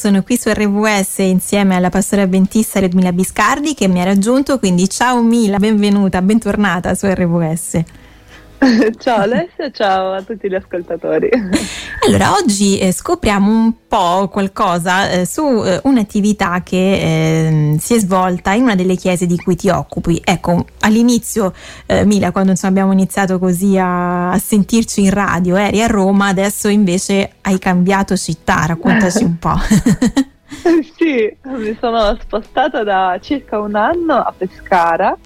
sono qui su RWS insieme alla pastora avventista Redmila Biscardi che mi ha raggiunto, quindi ciao Mila, benvenuta, bentornata su RWS. ciao Alessia, ciao a tutti gli ascoltatori. Allora, oggi eh, scopriamo un po' qualcosa eh, su eh, un'attività che ehm, si è svolta in una delle chiese di cui ti occupi. Ecco, all'inizio, eh, Mila, quando insomma, abbiamo iniziato così a, a, sentirci in radio, eri a Roma, adesso invece hai cambiato città, raccontaci un po'. sì, mi sono spostata da circa un anno a Pescara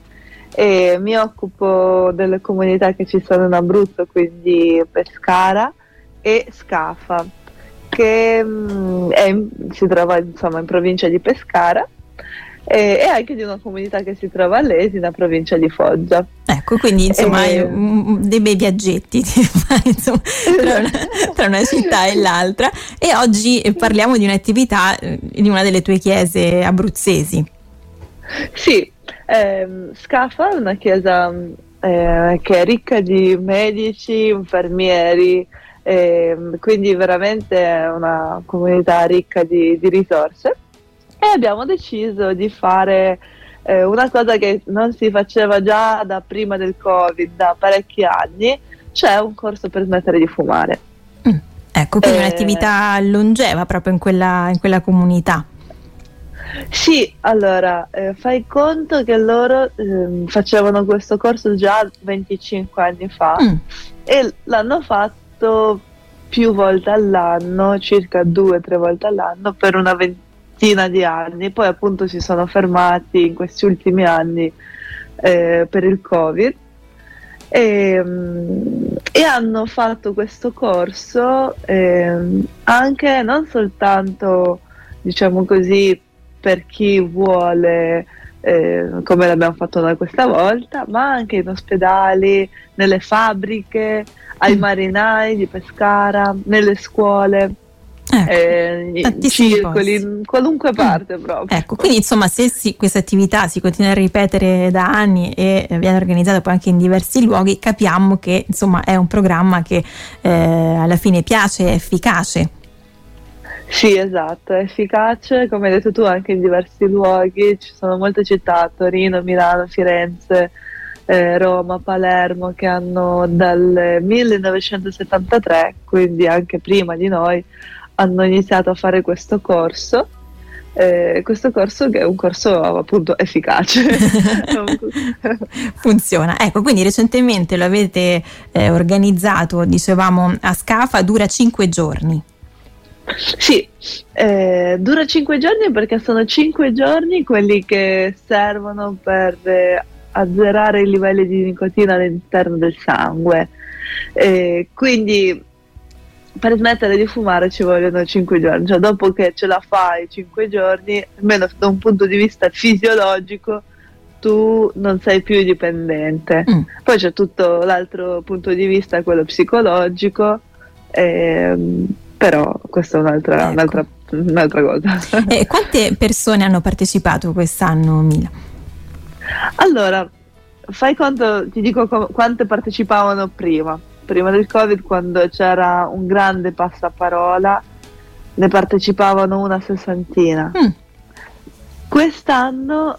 e mi occupo delle comunità che ci sono in Abruzzo, quindi Pescara e Scafa, che mh, mm, è, si trova insomma in provincia di Pescara e, e, anche di una comunità che si trova a Lesina, provincia di Foggia. Ecco, quindi insomma e... dei bei viaggetti insomma, tra, una, tra, una, città e l'altra e oggi parliamo di un'attività eh, di una delle tue chiese abruzzesi. Sì, eh, Scafa è una chiesa eh, che è ricca di medici, infermieri, eh, quindi veramente è una comunità ricca di, di risorse e abbiamo deciso di fare eh, una cosa che non si faceva già da prima del Covid, da parecchi anni, cioè un corso per smettere di fumare. Mm, ecco, quindi eh, un'attività longeva proprio in quella, in quella comunità. Sì, allora, eh, fai conto che loro eh, facevano questo corso già 25 anni fa mm. e l'hanno fatto più volte all'anno, circa due o tre volte all'anno per una ventina di anni, poi appunto si sono fermati in questi ultimi anni eh, per il Covid e, mm, e, hanno fatto questo corso ehm, anche non soltanto diciamo così per chi vuole, eh, come l'abbiamo fatto noi questa volta, ma anche in ospedali, nelle fabbriche, ai mm. marinai di Pescara, nelle scuole. Ecco, eh, circoli, in qualunque mm. parte proprio. Ecco, quindi insomma se si, questa attività si continua a ripetere da anni e viene organizzata poi anche in diversi luoghi, capiamo che insomma è un programma che eh, alla fine piace, è efficace. Sì, esatto, è efficace, come hai detto tu, anche in diversi luoghi, ci sono molte città, Torino, Milano, Firenze, eh, Roma, Palermo, che hanno dal 1973, quindi anche prima di noi, hanno iniziato a fare questo corso. Eh, questo corso che è un corso appunto efficace. Funziona. Ecco quindi recentemente lo avete eh, organizzato dicevamo a Scafa dura cinque giorni sì, eh, dura 5 giorni perché sono 5 giorni quelli che servono per eh, azzerare i livelli di nicotina all'interno del sangue. Eh, quindi per smettere di fumare ci vogliono 5 giorni, cioè dopo che ce la fai 5 giorni, almeno da un punto di vista fisiologico, tu non sei più dipendente. Mm. Poi c'è tutto l'altro punto di vista, quello psicologico. Ehm, però questa è un'altra, ecco. un'altra, un'altra cosa. E quante persone hanno partecipato quest'anno, Mila? Allora, fai conto, ti dico com- quante partecipavano prima. Prima del Covid, quando c'era un grande passaparola, ne partecipavano una sessantina. Mm. Quest'anno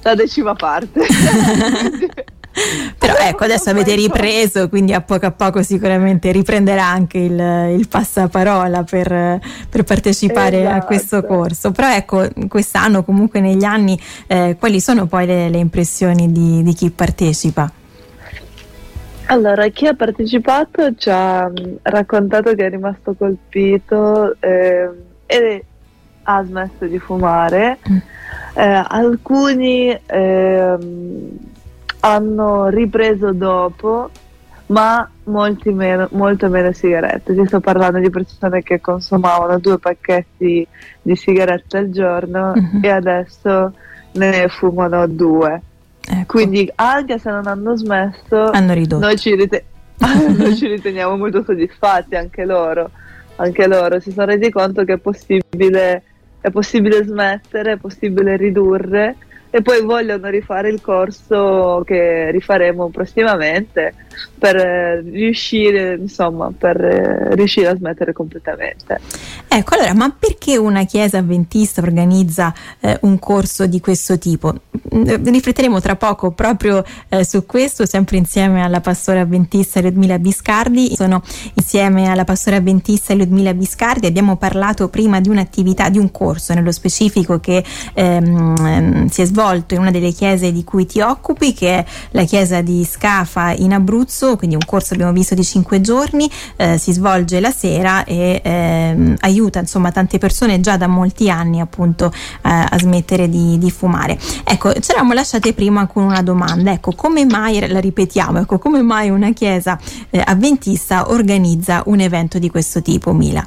la decima parte. Però ecco, adesso avete ripreso, quindi a poco a poco sicuramente riprenderà anche il, il passaparola per, per partecipare esatto. a questo corso. Però ecco, quest'anno, comunque negli anni, eh, quali sono poi le, le impressioni di, di, chi partecipa? Allora, chi ha partecipato ci ha mm, raccontato che è rimasto colpito eh, e ha smesso di fumare. Mm. Eh, alcuni ehm, hanno ripreso dopo, ma meno, molto meno sigarette. Ti sto parlando di persone che consumavano due pacchetti di sigarette al giorno mm-hmm. e adesso ne fumano due. Ecco. Quindi anche se non hanno smesso, hanno ridotto. Noi ci, rite- noi ci riteniamo molto soddisfatti, anche loro. Anche loro si sono resi conto che è possibile, è possibile smettere, è possibile ridurre e poi vogliono rifare il corso che rifaremo prossimamente per eh, riuscire, insomma, per eh, riuscire a smettere completamente. Ecco, allora, ma perché una chiesa avventista organizza eh, un corso di questo tipo? Mm, rifletteremo tra poco proprio eh, su questo, sempre insieme alla pastora avventista Ludmila Biscardi. Sono insieme alla pastora avventista Ludmila Biscardi. Abbiamo parlato prima di un'attività, di un corso nello specifico che ehm, si è svolto in una delle chiese di cui ti occupi, che è la chiesa di Scafa in Abruzzo, quindi un corso abbiamo visto di cinque giorni, eh, si svolge la sera e ehm, aiuta insomma tante persone già da molti anni appunto eh, a smettere di, di, fumare. Ecco, ci eravamo lasciate prima con una domanda, ecco, come mai, la ripetiamo, ecco, come mai una chiesa eh, avventista organizza un evento di questo tipo, Mila?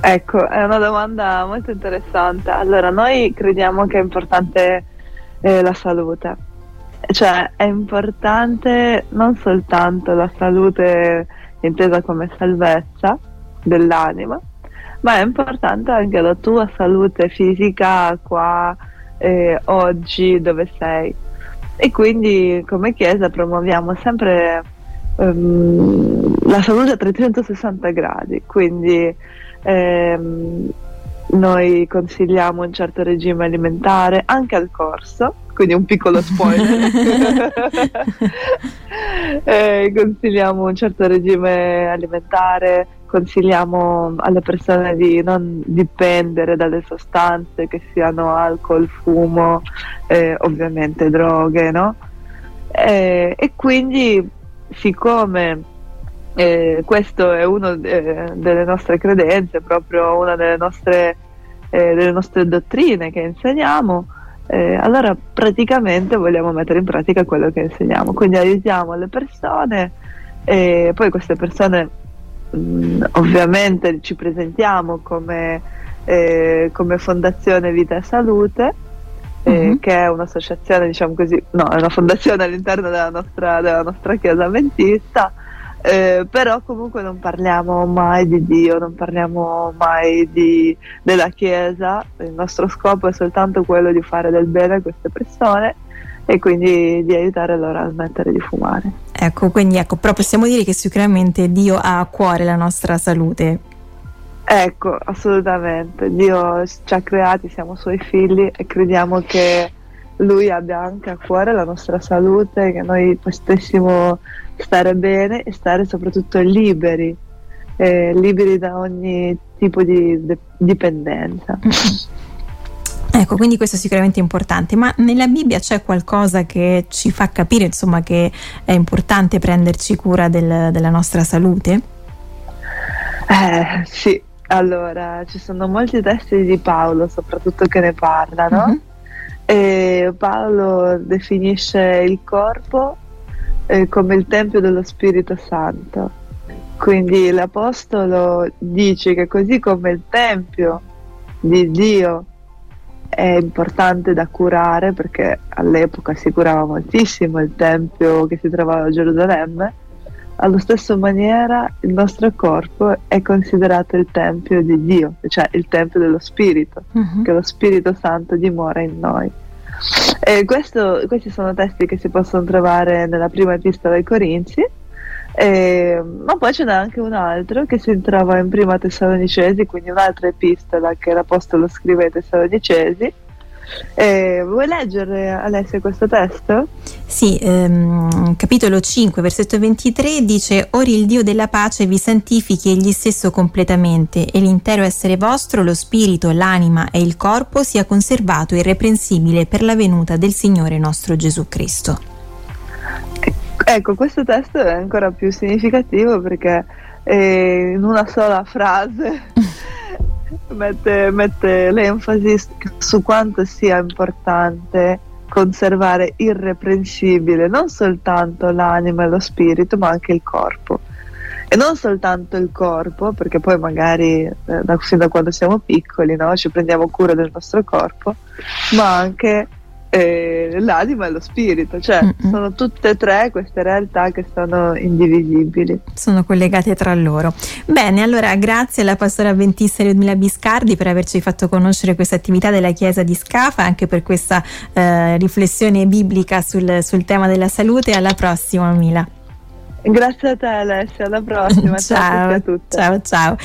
Ecco, è una domanda molto interessante. Allora, noi crediamo che è importante eh, la salute, cioè è importante non soltanto la salute intesa come salvezza dell'anima, ma è importante anche la tua salute fisica qua eh, oggi dove sei. E quindi come Chiesa promuoviamo sempre um, la salute a 360 gradi, quindi ehm, noi consigliamo un certo regime alimentare anche al corso, quindi un piccolo spoiler. eh, consigliamo un certo regime alimentare, consigliamo alle persone di non dipendere dalle sostanze che siano alcol, fumo, eh, ovviamente droghe, no? Eh, e quindi siccome eh, questo è una eh, delle nostre credenze, proprio una delle nostre, eh, delle nostre dottrine che insegniamo. Eh, allora praticamente vogliamo mettere in pratica quello che insegniamo, quindi aiutiamo le persone e poi queste persone mh, mm, ovviamente ci presentiamo come, eh, come Fondazione Vita e Salute, uh-huh. che è un'associazione, diciamo così, no, è una fondazione all'interno della nostra, della nostra chiesa avventista eh, però comunque non parliamo mai di Dio, non parliamo mai di, della Chiesa, il nostro scopo è soltanto quello di fare del bene a queste persone e quindi di aiutare loro a smettere di fumare. Ecco, quindi ecco, però possiamo dire che sicuramente Dio ha a cuore la nostra salute. Ecco, assolutamente. Dio ci ha creati, siamo suoi figli e crediamo che Lui abbia anche a cuore la nostra salute, che noi potessimo stare bene e stare soprattutto liberi, eh, liberi da ogni tipo di de- dipendenza. Ecco, quindi questo è sicuramente importante, ma nella Bibbia c'è qualcosa che ci fa capire insomma, che è importante prenderci cura del, della nostra salute? Eh, sì, allora ci sono molti testi di Paolo soprattutto che ne parlano. Uh-huh. E Paolo definisce il corpo eh, come il Tempio dello Spirito Santo. Quindi l'Apostolo dice che così come il Tempio di Dio è importante da curare, perché all'epoca si curava moltissimo il Tempio che si trovava a Gerusalemme, allo stesso maniera il nostro corpo è considerato il Tempio di Dio, cioè il Tempio dello Spirito, uh-huh. che lo Spirito Santo dimora in noi. Questo, questi sono testi che si possono trovare nella prima epistola ai Corinzi, eh, ma poi ce n'è anche un altro che si trova in prima Tessalonicesi, quindi un'altra epistola che l'Apostolo scrive ai Tessalonicesi, eh, vuoi leggere Alessia questo testo? Sì, ehm, capitolo 5, versetto 23 dice Ori il Dio della pace vi santifichi egli stesso completamente e l'intero essere vostro, lo spirito, l'anima e il corpo sia conservato irreprensibile per la venuta del Signore nostro Gesù Cristo. Ecco, questo testo è ancora più significativo perché eh, in una sola frase mette, mette l'enfasi su quanto sia importante conservare irreprensibile non soltanto l'anima e lo spirito, ma anche il corpo. E non soltanto il corpo, perché poi magari eh, da, fin da quando siamo piccoli no, ci prendiamo cura del nostro corpo, ma anche l'anima e lo spirito, cioè Mm-mm. sono tutte e tre queste realtà che sono indivisibili. Sono collegate tra loro. Bene, allora grazie alla pastora avventista Ludmila Biscardi per averci fatto conoscere questa attività della Chiesa di Scafa, anche per questa eh, riflessione biblica sul, sul tema della salute. Alla prossima, Mila. Grazie a te Alessia, alla prossima. ciao, ciao a tutti. Ciao, ciao.